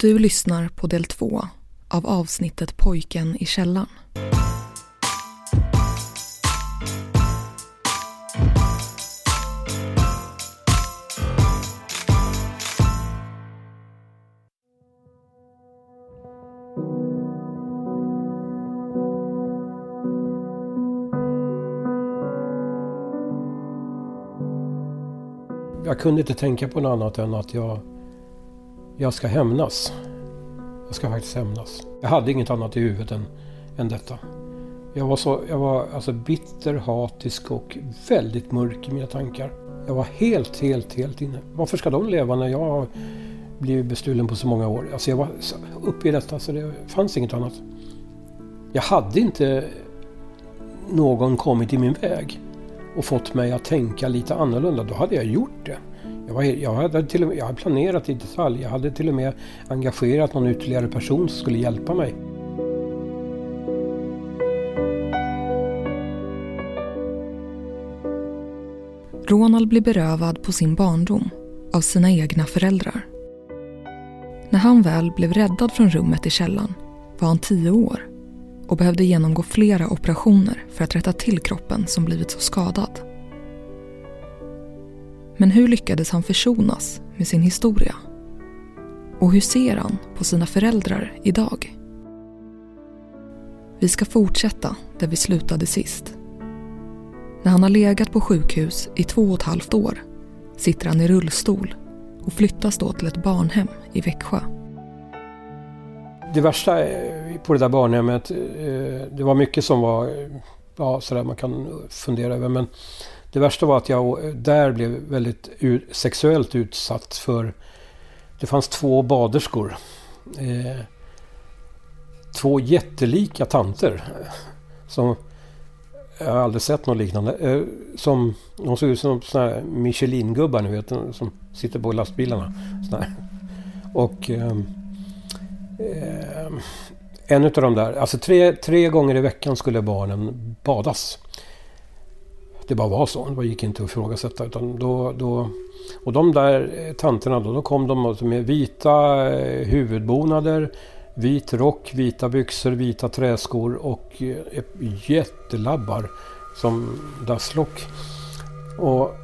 Du lyssnar på del två av avsnittet Pojken i källaren. Jag kunde inte tänka på något annat än att jag, jag ska hämnas. Jag ska faktiskt hämnas. Jag hade inget annat i huvudet än, än detta. Jag var, så, jag var alltså bitter, hatisk och väldigt mörk i mina tankar. Jag var helt, helt, helt inne. Varför ska de leva när jag har blivit bestulen på så många år? Alltså jag var uppe i detta så det fanns inget annat. Jag hade inte någon kommit i min väg och fått mig att tänka lite annorlunda, då hade jag gjort det. Jag, var, jag, hade till och med, jag hade planerat i detalj. Jag hade till och med engagerat någon ytterligare person som skulle hjälpa mig. Ronald blir berövad på sin barndom av sina egna föräldrar. När han väl blev räddad från rummet i källan var han tio år och behövde genomgå flera operationer för att rätta till kroppen som blivit så skadad. Men hur lyckades han försonas med sin historia? Och hur ser han på sina föräldrar idag? Vi ska fortsätta där vi slutade sist. När han har legat på sjukhus i två och ett halvt år sitter han i rullstol och flyttas då till ett barnhem i Växjö. Det värsta på det där barnhemmet, eh, det var mycket som var ja, sådär man kan fundera över. Men det värsta var att jag där blev väldigt sexuellt utsatt för... Det fanns två baderskor. Eh, två jättelika tanter. Som, jag har aldrig sett något liknande. Eh, som, de såg ut som såna här Michelin-gubbar ni vet. Som sitter på lastbilarna. Såna Och... Eh, en av de där, alltså tre, tre gånger i veckan skulle barnen badas det bara var så. Det gick inte att ifrågasätta. Utan då, då, och de där eh, tanterna då, då kom de alltså med vita eh, huvudbonader, vit rock, vita byxor, vita träskor och eh, jättelabbar som dasslock. Och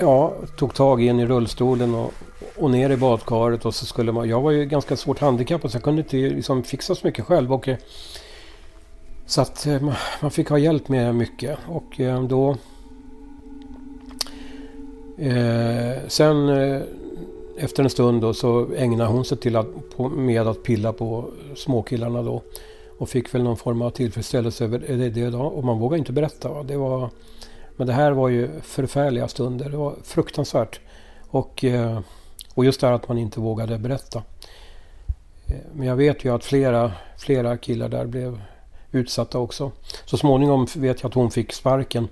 ja, tog tag i en i rullstolen och, och ner i badkaret och så skulle man... Jag var ju ganska svårt handikappad så jag kunde inte liksom fixa så mycket själv. Och så att eh, man fick ha hjälp med mycket och eh, då... Eh, sen eh, efter en stund då så ägnade hon sig till att, på, med att pilla på småkillarna då. Och fick väl någon form av tillfredsställelse över eh, det, det då. Och man vågade inte berätta. Va? Det var, men det här var ju förfärliga stunder. Det var fruktansvärt. Och, eh, och just det här att man inte vågade berätta. Eh, men jag vet ju att flera, flera killar där blev utsatta också. Så småningom vet jag att hon fick sparken.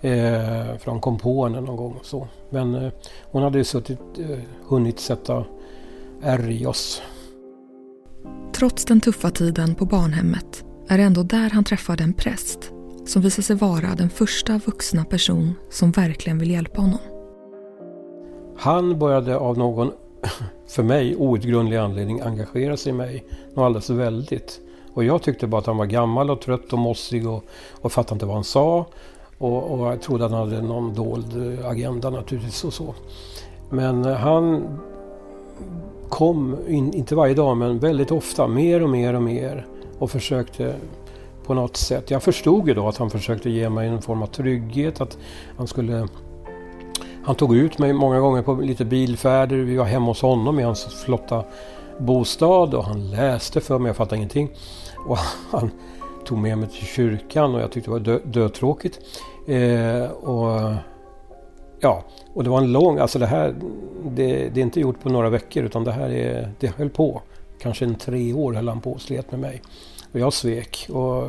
Eh, för hon kom på henne någon gång. Och så. Men eh, hon hade suttit, eh, hunnit sätta ärr i oss. Trots den tuffa tiden på barnhemmet är det ändå där han träffade en präst som visar sig vara den första vuxna person som verkligen vill hjälpa honom. Han började av någon, för mig outgrundlig anledning engagera sig i mig. Något alldeles väldigt. Och jag tyckte bara att han var gammal och trött och mossig och, och fattade inte vad han sa. Och, och jag trodde att han hade någon dold agenda naturligtvis och så. Men eh, han kom, in, inte varje dag men väldigt ofta, mer och mer och mer och försökte på något sätt. Jag förstod ju då att han försökte ge mig en form av trygghet. Att han skulle... Han tog ut mig många gånger på lite bilfärder. Vi var hemma hos honom i hans flotta bostad och han läste för mig. Jag fattade ingenting. Och han tog med mig till kyrkan och jag tyckte det var dö dötråkigt. Eh, och, ja, och det var en lång, alltså det här, det, det, är inte gjort på några veckor utan det här är, det höll på. Kanske en tre år höll han på och slet med mig. Och jag svek och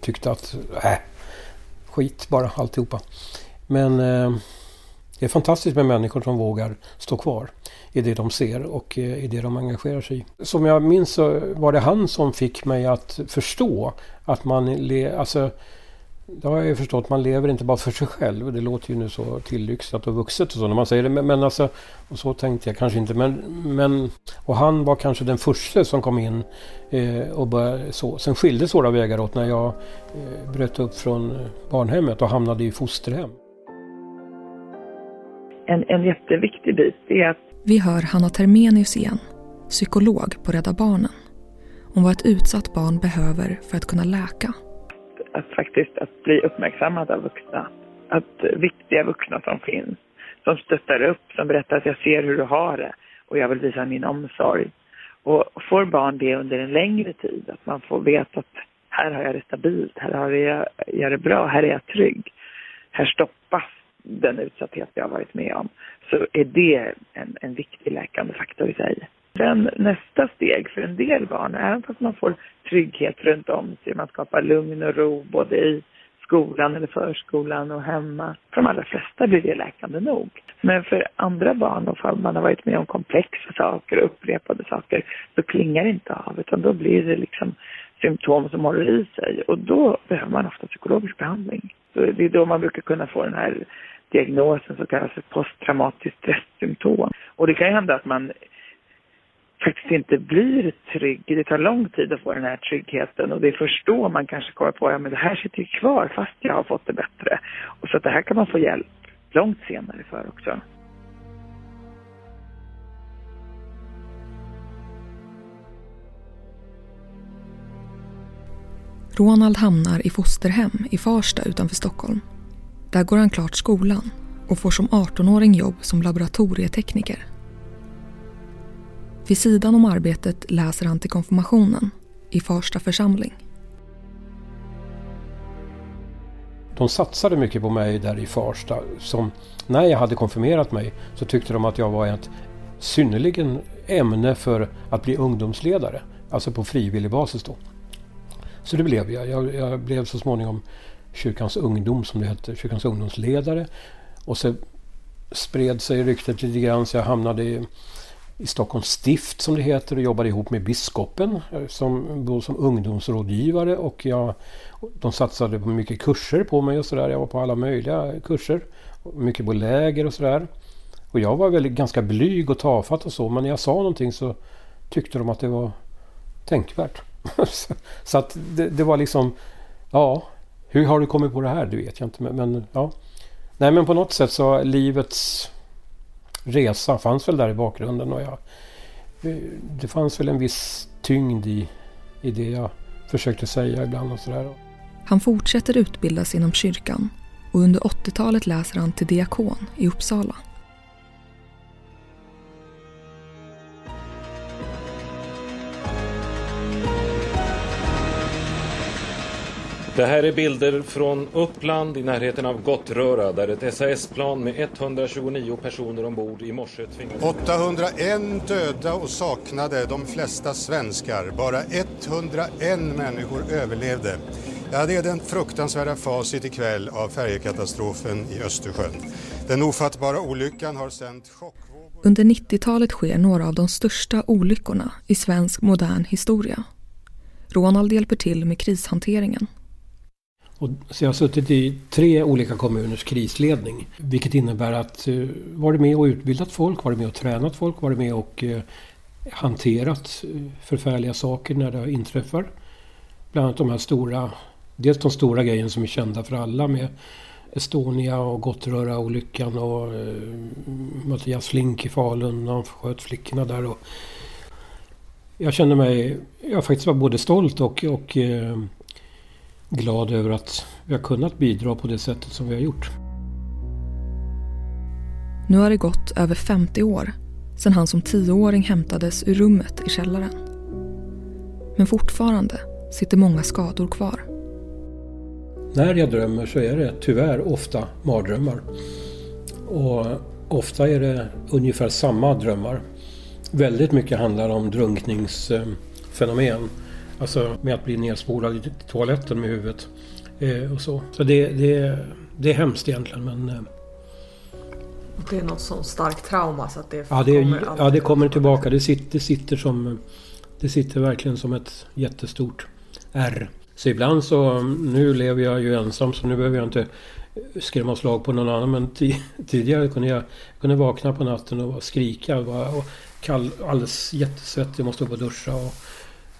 tyckte att, äh, skit bara alltihopa. Men eh, det är fantastiskt med människor som vågar stå kvar i det de ser och eh, i det de engagerar sig i. Som jag minns så var det han som fick mig att förstå att man... Alltså, det har jag ju förstått. Man lever inte bara för sig själv. Det låter ju nu så tillyxat och vuxet och så när man säger det. Men, men alltså, och så tänkte jag kanske inte. Men, men, och han var kanske den första som kom in eh, och började så. Sen skildes våra vägar åt när jag eh, bröt upp från barnhemmet och hamnade i fosterhem. En, en jätteviktig bit är att... Vi hör Hanna Termenius igen, psykolog på Rädda Barnen. Om vad ett utsatt barn behöver för att kunna läka att faktiskt att bli uppmärksammad av vuxna. Att viktiga vuxna som finns, som stöttar upp, som berättar att jag ser hur du har det och jag vill visa min omsorg. Och får barn det under en längre tid, att man får veta att här har jag det stabilt, här har jag, jag det bra, här är jag trygg. Här stoppas den utsatthet jag har varit med om. Så är det en, en viktig läkande faktor i sig. Sen nästa steg för en del barn, även fast man får trygghet runt om sig, man skapar lugn och ro både i skolan eller förskolan och hemma. För de allra flesta blir det läkande nog. Men för andra barn, om man har varit med om komplexa saker och upprepade saker, så klingar det inte av, utan då blir det liksom symptom som håller i sig och då behöver man ofta psykologisk behandling. Så det är då man brukar kunna få den här diagnosen som kallas för posttraumatiskt stresssymptom. Och det kan ju hända att man faktiskt inte blir trygg. Det tar lång tid att få den här tryggheten och det är först då man kanske kommer på att ja, det här sitter ju kvar fast jag har fått det bättre. Och så att det här kan man få hjälp långt senare för också. Ronald hamnar i fosterhem i Farsta utanför Stockholm. Där går han klart skolan och får som 18-åring jobb som laboratorietekniker vid sidan om arbetet läser han till konfirmationen i Farsta församling. De satsade mycket på mig där i Farsta. Som, när jag hade konfirmerat mig så tyckte de att jag var ett synnerligen ämne för att bli ungdomsledare. Alltså på frivillig basis då. Så det blev jag. Jag, jag blev så småningom kyrkans ungdom som det hette, kyrkans ungdomsledare. Och så spred sig ryktet lite grann så jag hamnade i i Stockholms stift som det heter och jobbade ihop med biskopen eh, som, som ungdomsrådgivare och jag, de satsade på mycket kurser på mig och sådär. Jag var på alla möjliga kurser. Mycket på läger och sådär. Och jag var väldigt ganska blyg och tafatt och så men när jag sa någonting så tyckte de att det var tänkvärt. så att det, det, var liksom Ja hur har du kommit på det här? Det vet jag inte men, men ja Nej men på något sätt så livets resa fanns väl där i bakgrunden. Och jag, eh, det fanns väl en viss tyngd i, i det jag försökte säga ibland och sådär. Han fortsätter utbildas inom kyrkan och under 80-talet läser han till diakon i Uppsala. Det här är bilder från Uppland i närheten av Gottröra där ett SAS-plan med 129 personer ombord i morse tvingades... 801 döda och saknade, de flesta svenskar. Bara 101 människor överlevde. Ja, det är den fruktansvärda facit ikväll av färjekatastrofen i Östersjön. Den ofattbara olyckan har sänt chockvågor... Under 90-talet sker några av de största olyckorna i svensk modern historia. Ronald hjälper till med krishanteringen. Och, så jag har suttit i tre olika kommuners krisledning. Vilket innebär att uh, varit med och utbildat folk, varit med och tränat folk, varit med och uh, hanterat eh, förfärliga saker när det inträffar. Bland annat de här stora, dels de stora grejerna som är kända för alla med Estonia och Gottröra-olyckan och uh, Mattias Flink i Falun när han sköt flickorna där. Och jag känner mig, jag faktiskt var både stolt och, och glad över att vi har kunnat bidra på det sättet som vi har gjort. Nu har det gått över 50 år sedan han som tioåring hämtades ur rummet i källaren. Men fortfarande sitter många skador kvar. När jag drömmer så är det tyvärr ofta mardrömmar. Och ofta är det ungefär samma drömmar. Väldigt mycket handlar om drunkningsfenomen. Alltså med att bli nerspolad i toaletten med huvudet. Eh, och så så det, det, det är hemskt egentligen men... Eh, det är något sånt starkt trauma så att det ja, det, kommer Ja, det kommer tillbaka. Det sitter, det sitter som... Det sitter verkligen som ett jättestort R. Så ibland så, nu lever jag ju ensam så nu behöver jag inte skrämma slag på någon annan. Men tidigare kunde jag kunde vakna på natten och skrika och, och kall, alldeles jättesvettig, måste upp och duscha och,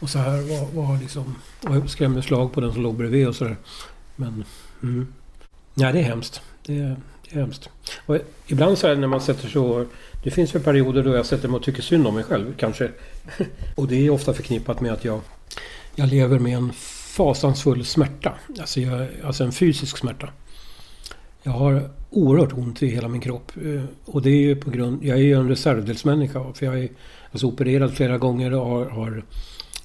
och så här. Var, var liksom, och skrämde slag på den som låg bredvid och sådär. Men, mm. Nej, det är hemskt. Det, det är hemskt. Och ibland så här när man sätter sig så... Det finns väl perioder då jag sätter mig och tycker synd om mig själv kanske. och det är ofta förknippat med att jag, jag lever med en fasansfull smärta. Alltså, jag, alltså en fysisk smärta. Jag har oerhört ont i hela min kropp. Eh, och det är ju på grund... Jag är ju en reservdelsmänniska. För jag är alltså opererad flera gånger och har, har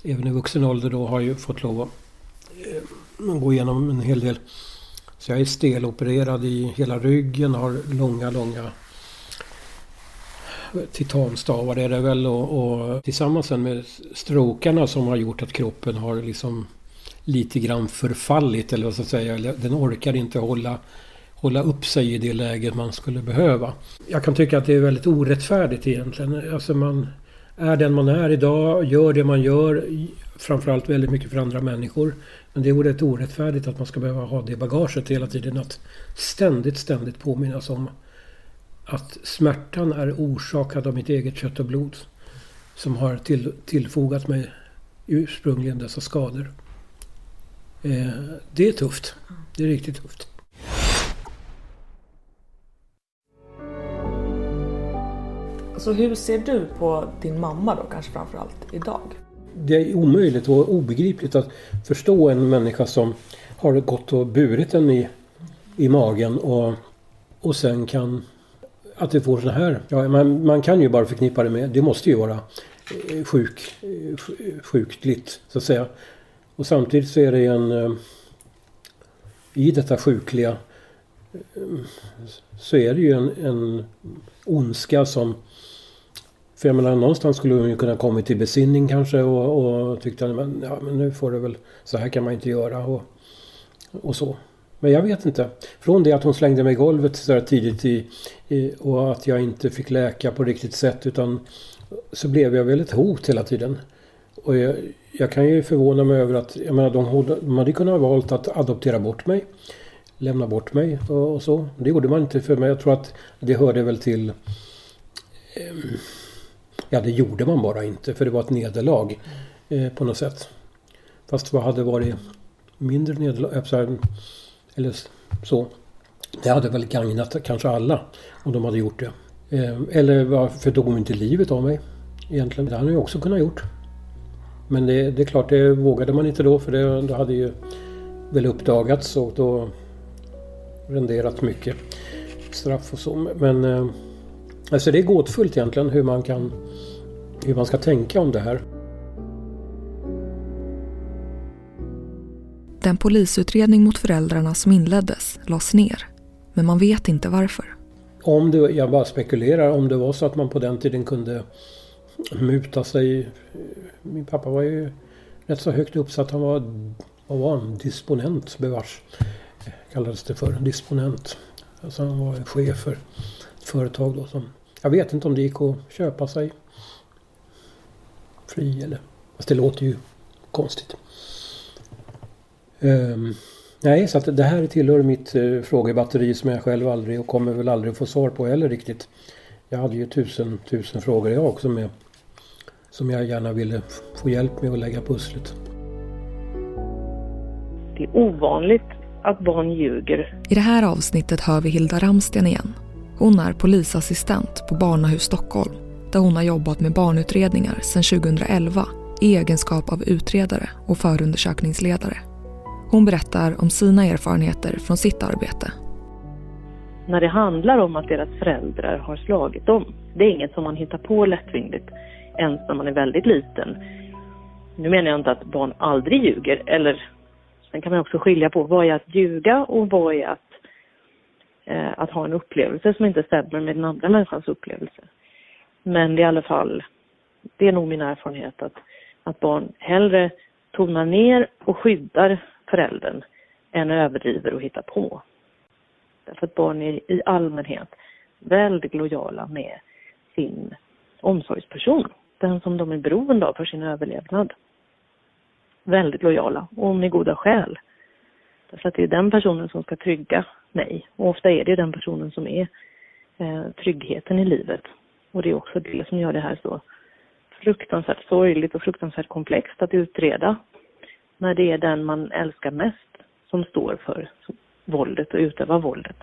även i vuxen ålder då har jag fått lov att eh, gå igenom en hel del. Så jag är stelopererad i hela ryggen, har långa, långa eh, titanstavar är det väl och, och tillsammans med strokarna som har gjort att kroppen har liksom lite grann förfallit eller vad ska jag säga. Den orkar inte hålla hålla upp sig i det läget man skulle behöva. Jag kan tycka att det är väldigt orättfärdigt egentligen. Alltså man är den man är idag, gör det man gör, framförallt väldigt mycket för andra människor. Men det är rätt orättfärdigt att man ska behöva ha det bagaget hela tiden. Att ständigt, ständigt påminnas om att smärtan är orsakad av mitt eget kött och blod. Som har till, tillfogat mig ursprungligen dessa skador. Eh, det är tufft. Det är riktigt tufft. Så hur ser du på din mamma då kanske framförallt idag? Det är omöjligt och obegripligt att förstå en människa som har gått och burit den i, i magen och, och sen kan... Att det får så här. Ja, man, man kan ju bara förknippa det med... Det måste ju vara eh, sjuk, eh, sjukligt så att säga. Och samtidigt så är det en... Eh, I detta sjukliga så är det ju en, en ondska som för jag menar någonstans skulle hon ju kunna kommit till besinning kanske och, och tyckte men, ja, men nu får det väl, så här kan man inte göra och, och så. Men jag vet inte. Från det att hon slängde mig i golvet så här tidigt i, i, och att jag inte fick läka på riktigt sätt utan så blev jag väl ett hot hela tiden. Och jag, jag kan ju förvåna mig över att jag menar, de, de hade kunnat ha valt att adoptera bort mig. Lämna bort mig och, och så. Det gjorde man inte för mig. Jag tror att det hörde väl till eh, Ja, det gjorde man bara inte för det var ett nederlag eh, på något sätt. Fast vad hade varit mindre nederlag, eh, eller så. Det hade väl gagnat kanske alla om de hade gjort det. Eh, eller varför tog de inte livet av mig? Egentligen. Det hade de ju också kunnat gjort. Men det, det, är klart, det vågade man inte då för det, det hade ju väl uppdagats och då renderat mycket straff och så. Men eh, alltså det är gåtfullt egentligen hur man kan hur man ska tänka om det här. Den polisutredning mot föräldrarna som inleddes lades ner. Men man vet inte varför. Om det, jag bara spekulerar, om det var så att man på den tiden kunde muta sig. Min pappa var ju rätt så högt uppsatt. Han var, vad var han? Disponent bevars. Kallades det för. Disponent. Alltså han var chef för ett företag då som... Jag vet inte om det gick att köpa sig fri eller... Fast det låter ju konstigt. Um, nej, så att det här tillhör mitt uh, frågebatteri som jag själv aldrig och kommer väl aldrig få svar på heller riktigt. Jag hade ju tusen, tusen frågor jag också med. Som jag gärna ville få hjälp med att lägga pusslet. Det är ovanligt att barn ljuger. I det här avsnittet hör vi Hilda Ramsten igen. Hon är polisassistent på Barnahus Stockholm där hon har jobbat med barnutredningar sedan 2011 i egenskap av utredare och förundersökningsledare. Hon berättar om sina erfarenheter från sitt arbete. När det handlar om att deras föräldrar har slagit dem, det är inget som man hittar på lättvindigt ens när man är väldigt liten. Nu menar jag inte att barn aldrig ljuger, eller sen kan man också skilja på vad är att ljuga och vad är att, eh, att ha en upplevelse som inte stämmer med den andra människans upplevelse. Men det är i alla fall, det är nog min erfarenhet att, att barn hellre tonar ner och skyddar föräldern än överdriver och hittar på. Därför att barn är i allmänhet väldigt lojala med sin omsorgsperson, den som de är beroende av för sin överlevnad. väldigt lojala och med goda skäl. Därför att det är den personen som ska trygga mig. Och ofta är det den personen som är eh, tryggheten i livet. Och det är också det som gör det här så fruktansvärt sorgligt och fruktansvärt komplext att utreda. När det är den man älskar mest som står för våldet och utövar våldet.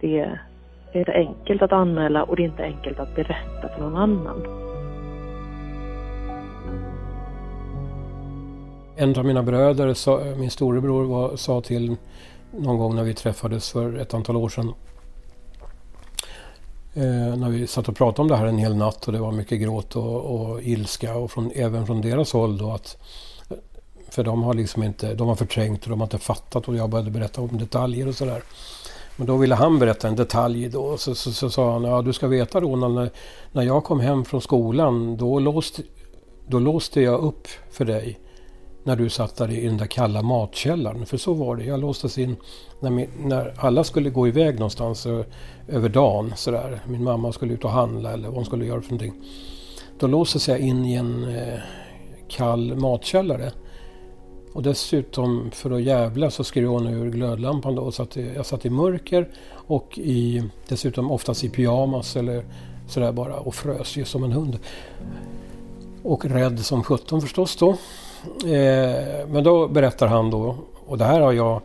Det är, inte enkelt att anmäla och det är inte enkelt att berätta för någon annan. En av mina bröder, min storebror, var, sa till någon gång när vi träffades för ett antal år sedan. Eh, när vi satt och pratade om det här en hel natt och det var mycket gråt och, och ilska och från, även från deras håll då att för de har liksom inte, de har förträngt och de har inte fattat och jag började berätta om detaljer och sådär. Men då ville han berätta en detalj då. och Så, så, så, sa han, ja du ska veta Ronald, när, när jag kom hem från skolan då låste, då låste jag upp för dig när du satt där i den där kalla matkällaren. För så var det. Jag låstes in när, min, när alla skulle gå iväg någonstans över dagen. Sådär. Min mamma skulle ut och handla eller vad hon skulle göra för någonting. Då låstes jag in i en eh, kall matkällare. Och dessutom för att jävla så skrev hon ur glödlampan då. Och satt i, jag satt i mörker och i, dessutom oftast i pyjamas eller sådär bara och frös ju som en hund. Och rädd som sjutton förstås då. Eh, men då berättar han då, och det här har jag,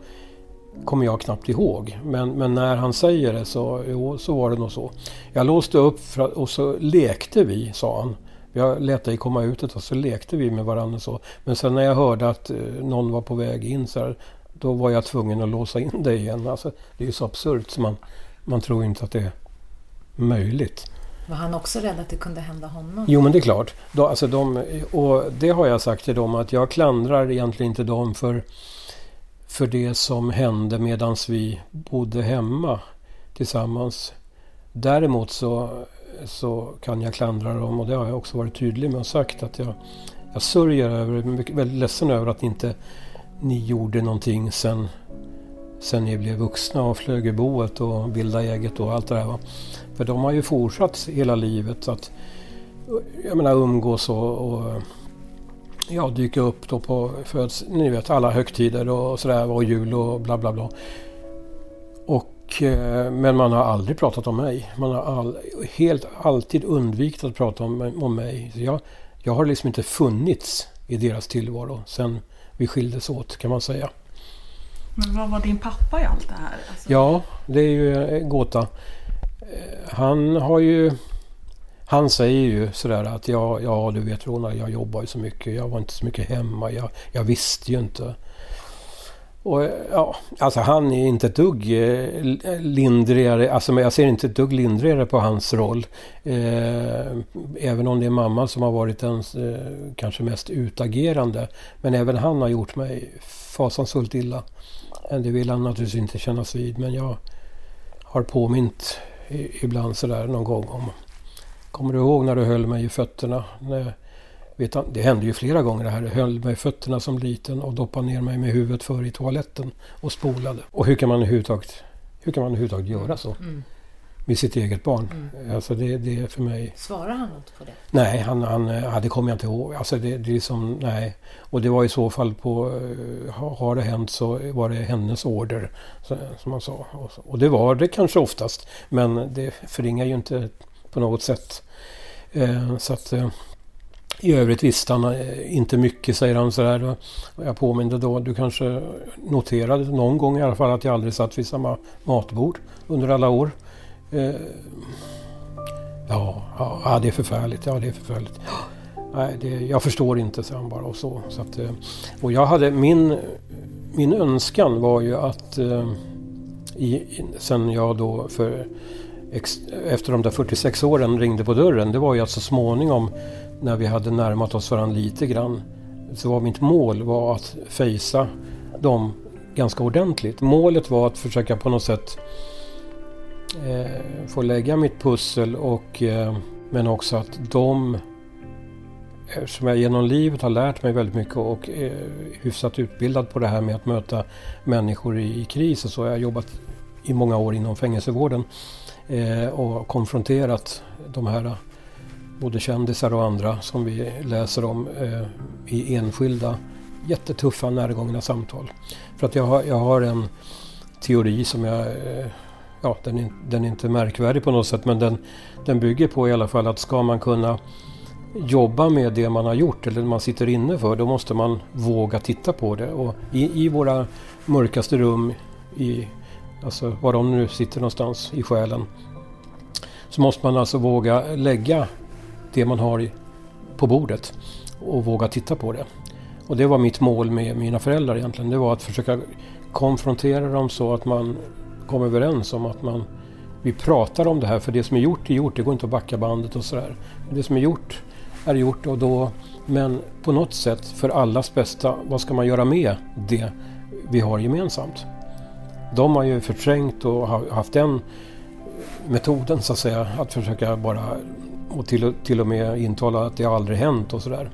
kommer jag knappt ihåg. Men, men när han säger det så, jo, så var det nog så. Jag låste upp för, och så lekte vi, sa han. Jag lät dig komma ut och så lekte vi med varandra. Så. Men sen när jag hörde att eh, någon var på väg in så här, då var jag tvungen att låsa in dig igen. Alltså, det är ju så absurt så man, man tror inte att det är möjligt. Var han också rädd att det kunde hända honom? Jo, men det är klart. De, alltså de, och det har jag sagt till dem att jag klandrar egentligen inte dem för, för det som hände medan vi bodde hemma tillsammans. Däremot så, så kan jag klandra dem och det har jag också varit tydlig med och sagt att jag, jag sörjer över, väldigt ledsen över att inte ni gjorde någonting sen, sen ni blev vuxna och flög i boet och bildade eget och allt det där. Va? För de har ju fortsatt hela livet att jag menar umgås och, och ja, dyka upp då på föds, ni vet alla högtider och sådär och jul och bla bla bla. Och, eh, men man har aldrig pratat om mig. Man har all, helt alltid undvikit att prata om, om mig. Så jag, jag har liksom inte funnits i deras tillvaro sen vi skildes åt kan man säga. Men vad var din pappa i allt det här? Alltså... Ja, det är ju en gåta. Eh, han har ju... Han säger ju sådär att ja, ja du vet Rona, jag jobbar ju så mycket. Jag var inte så mycket hemma. Jag, jag visste ju inte. Och ja, alltså han är inte ett dugg eh, lindrigare. Alltså jag ser inte ett dugg lindrigare på hans roll. Eh, även om det är mamma som har varit den eh, kanske mest utagerande. Men även han har gjort mig fasansfullt illa. Det vill han naturligtvis inte kännas vid. Men jag har påmint ibland sådär någon gång om... Kommer du ihåg när du höll mig i fötterna? När, vet, det hände ju flera gånger det här. Jag höll mig i fötterna som liten och doppade ner mig med huvudet för i toaletten och spolade. Och hur kan man överhuvudtaget, hur kan man överhuvudtaget göra så? Mm med sitt eget barn. Mm. Alltså det, det är för mig... Svarar han något på det? Nej, han, han, ja, det kommer jag inte ihåg. Alltså det, det är liksom, nej. Och det var i så fall på... Har det hänt så var det hennes order. Som man sa. Och, det var det kanske oftast. Men det förringar ju inte på något sätt. Eh, så att... I övrigt visste han eh, inte mycket, säger han sådär. Jag påminde då, du kanske noterade någon gång i alla fall att jag aldrig satt vid samma matbord under alla år. Eh, ja, ja, det är förfärligt. Ja, det är förfärligt. Nej, det, jag förstår inte, säger han bara. Och, så, så att, eh, och jag hade min, min önskan var ju att eh, i, sen jag då för efter de där 46 åren ringde på dörren. Det var ju att så småningom när vi hade närmat oss varandra lite grann så var mitt mål var att fejsa dem ganska ordentligt. Målet var att försöka på något sätt eh, få lägga mitt pussel och eh, men också att de eh, Eftersom jag genom livet har lärt mig väldigt mycket och är hyfsat utbildad på det här med att möta människor i, i kris och så. Jag har jobbat i många år inom fängelsevården eh, och konfronterat de här både kändisar och andra som vi läser om eh, i enskilda jättetuffa närgångna samtal. För att jag har, jag har en teori som jag... eh, Ja, den är, den är inte märkvärdig på något sätt men den, den bygger på i alla fall att ska man kunna jobba med det man har gjort eller man sitter inne för då måste man våga titta på det. Och i, i våra mörkaste rum, i, alltså var de nu sitter någonstans i själen, så måste man alltså våga lägga det man har på bordet och våga titta på det. Och det var mitt mål med mina föräldrar egentligen. Det var att försöka konfrontera dem så att man kom överens om att man vi pratar om det här för det som är gjort är gjort. Det går inte att backa bandet och sådär. Det som är gjort är gjort och då men på något sätt för allas bästa, vad ska man göra med det vi har gemensamt? De har ju förträngt och haft den metoden så att säga att försöka bara och till, till och med intala att det aldrig hänt och sådär.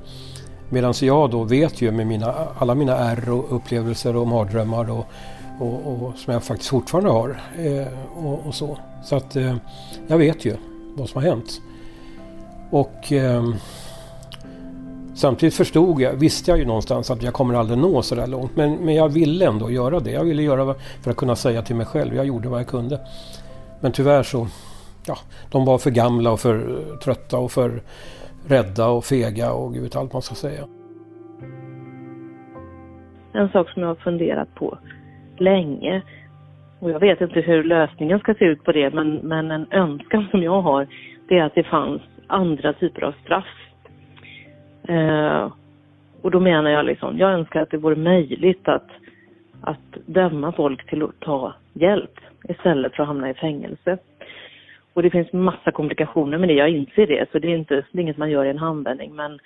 Medan jag då vet ju med mina, alla mina ärr och upplevelser och mardrömmar och, och, och som jag faktiskt fortfarande har eh, och, och så. Så att eh, jag vet ju vad som har hänt. Och eh, samtidigt förstod jag, visste jag ju någonstans att jag kommer aldrig nå så där långt. Men, men jag ville ändå göra det. Jag ville göra för att kunna säga till mig själv, jag gjorde vad jag kunde. Men tyvärr så, ja, de var för gamla och för eh, trötta och för rädda och fega och gud vet allt man ska säga. En sak som jag har funderat på länge och jag vet inte hur lösningen ska se ut på det men, men en önskan som jag har det är att det fanns andra typer av straff. Eh, och då menar jag liksom, jag önskar att det vore möjligt att, att döma folk till att ta hjälp istället för att hamna i fängelse. Och det finns massa komplikationer med det, jag inser det, så det är, inte, det är inget man gör i en handvändning. Men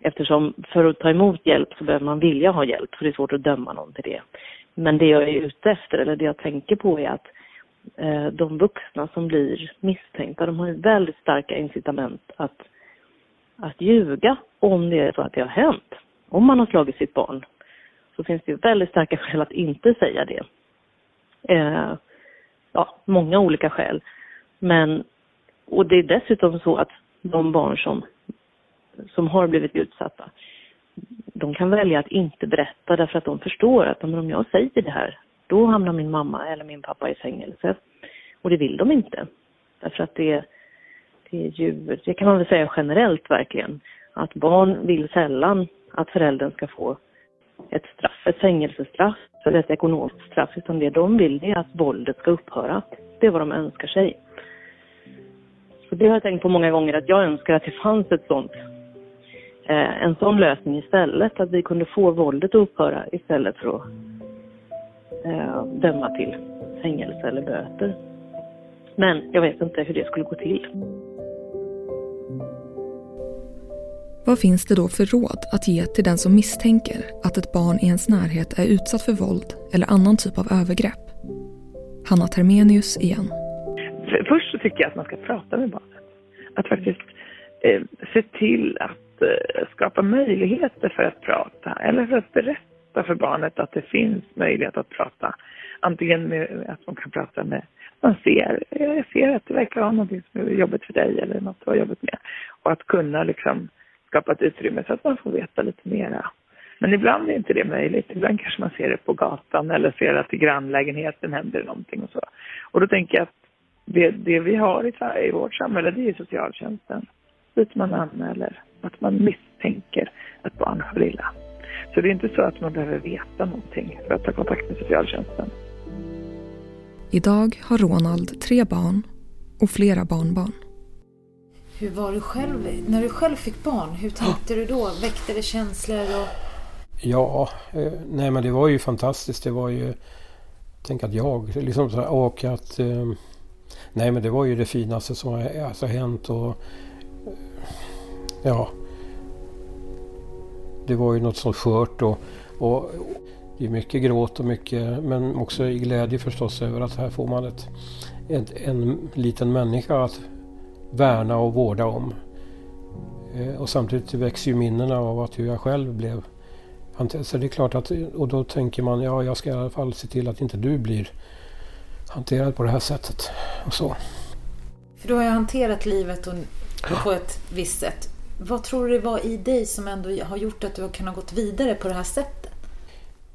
eftersom för att ta emot hjälp så behöver man vilja ha hjälp, för det är svårt att döma någon till det. Men det jag är ute efter, eller det jag tänker på är att eh, de vuxna som blir misstänkta, de har ju väldigt starka incitament att, att ljuga om det är så att det har hänt. Om man har slagit sitt barn så finns det ju väldigt starka skäl att inte säga det. Eh, ja, många olika skäl. Men, och det är dessutom så att de barn som, som har blivit utsatta, de kan välja att inte berätta därför att de förstår att om jag säger det här, då hamnar min mamma eller min pappa i fängelse. Och det vill de inte. Därför att det, det är ju, det kan man väl säga generellt verkligen, att barn vill sällan att föräldern ska få ett straff, ett fängelsestraff eller ett ekonomiskt straff, utan det de vill det är att våldet ska upphöra. Det är vad de önskar sig. Så det har jag tänkt på många gånger, att jag önskar att det fanns ett sånt, eh, en sån lösning istället, att vi kunde få våldet att upphöra istället för att eh, döma till fängelse eller böter. Men jag vet inte hur det skulle gå till. Vad finns det då för råd att ge till den som misstänker att ett barn i ens närhet är utsatt för våld eller annan typ av övergrepp? Hanna Termenius igen. För- Först så tycker jag att man ska prata med barnet. Att faktiskt eh, se till att eh, skapa möjligheter för att prata eller för att berätta för barnet att det finns möjlighet att prata. Antingen med att man kan prata med, man ser, jag ser att det verkar vara något som är jobbigt för dig eller något du har jobbat med. Och att kunna liksom skapa ett utrymme så att man får veta lite mera. Men ibland är inte det möjligt. Ibland kanske man ser det på gatan eller ser att i grannlägenheten händer någonting och så. Och då tänker jag att det, det vi har i, i vårt samhälle, det är socialtjänsten. Dit man anmäler att man misstänker att barn har illa. Så det är inte så att man behöver veta någonting för att ta kontakt med socialtjänsten. Idag har Ronald tre barn och flera barnbarn. Hur var du själv, när du själv fick barn, hur tänkte du då? Väckte det känslor? Och... Ja, eh, nej men det var ju fantastiskt. Det var ju... Tänk att jag liksom så här, och att... Nej men det var ju det finaste som har alltså, hänt och... Ja. Det var ju något så skört och, och det är mycket gråt och mycket men också i glädje förstås över att här får man ett, ett, en liten människa att värna och vårda om. Eh, Och samtidigt växer ju minnena av att hur jag själv blev hanterad. Så det är klart att, och då tänker man, ja jag ska i alla fall se till att inte du blir hanterad på det här sättet. Och så. För du har ju hanterat livet och, på ett visst sätt. Vad tror du det var i dig som ändå har gjort att du har kunnat gått vidare på det här sättet?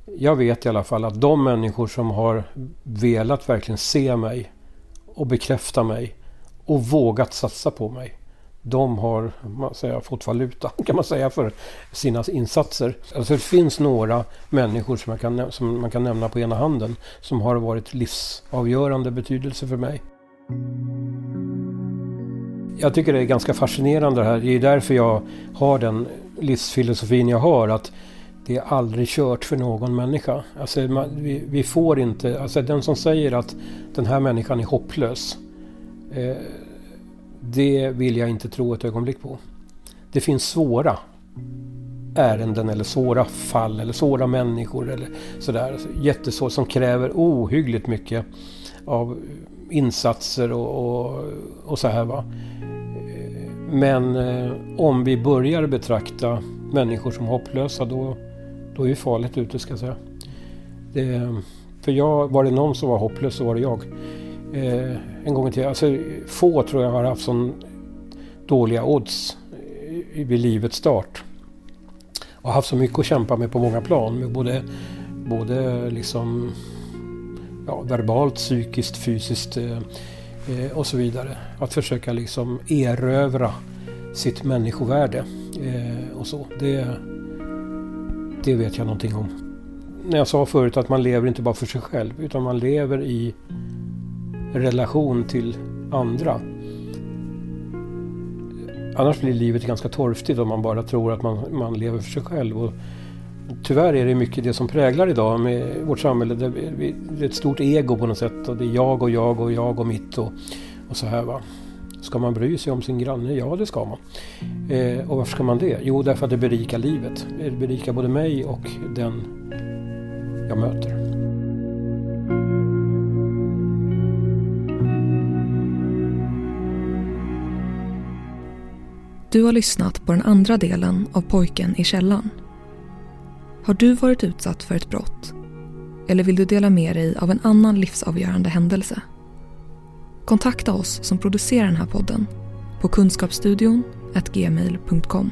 Jag vet i alla fall att de människor som har velat verkligen se mig och bekräfta mig och vågat satsa på mig. De har man säger, fått valuta kan man säga för sina insatser. Alltså det finns några människor som man, kan, som man kan nämna på ena handen som har varit livsavgörande betydelse för mig. Jag tycker det är ganska fascinerande det här. Det är därför jag har den livsfilosofin jag har. Att det är aldrig kört för någon människa. Alltså, man, vi, vi, får inte... Alltså den som säger att den här människan är hopplös. Eh, det vill jag inte tro ett ögonblick på. Det finns svåra ärenden eller svåra fall eller svåra människor eller sådär. Alltså, jättesvårt som kräver ohyggligt mycket av insatser och, och, och så här va. Men eh, om vi börjar betrakta människor som hopplösa då, då är vi farligt ute ska jag säga. Det, för jag, var det någon som var hopplös så var det jag. Eh, en gång i tiden. Alltså, få tror jag har haft sån dåliga odds vid livets start. Och haft så mycket att kämpa med på många plan. Med både, både liksom ja, verbalt, psykiskt, fysiskt eh, eh, och så vidare. Att försöka liksom erövra sitt människovärde eh, och så. Det, det vet jag någonting om. När jag sa förut att man lever inte bara för sig själv utan man lever i relation till andra. Annars blir livet ganska torftigt om man bara tror att man, man lever för sig själv. Och tyvärr är det mycket det som präglar idag med vårt samhälle. Det är ett stort ego på något sätt. Och det är jag och jag och jag och mitt och, och så här. Va. Ska man bry sig om sin granne? Ja, det ska man. Eh, och varför ska man det? Jo, därför att det berikar livet. Det berikar både mig och den jag möter. Du har lyssnat på den andra delen av Pojken i källan. Har du varit utsatt för ett brott? Eller vill du dela med dig av en annan livsavgörande händelse? Kontakta oss som producerar den här podden på kunskapsstudion gmail.com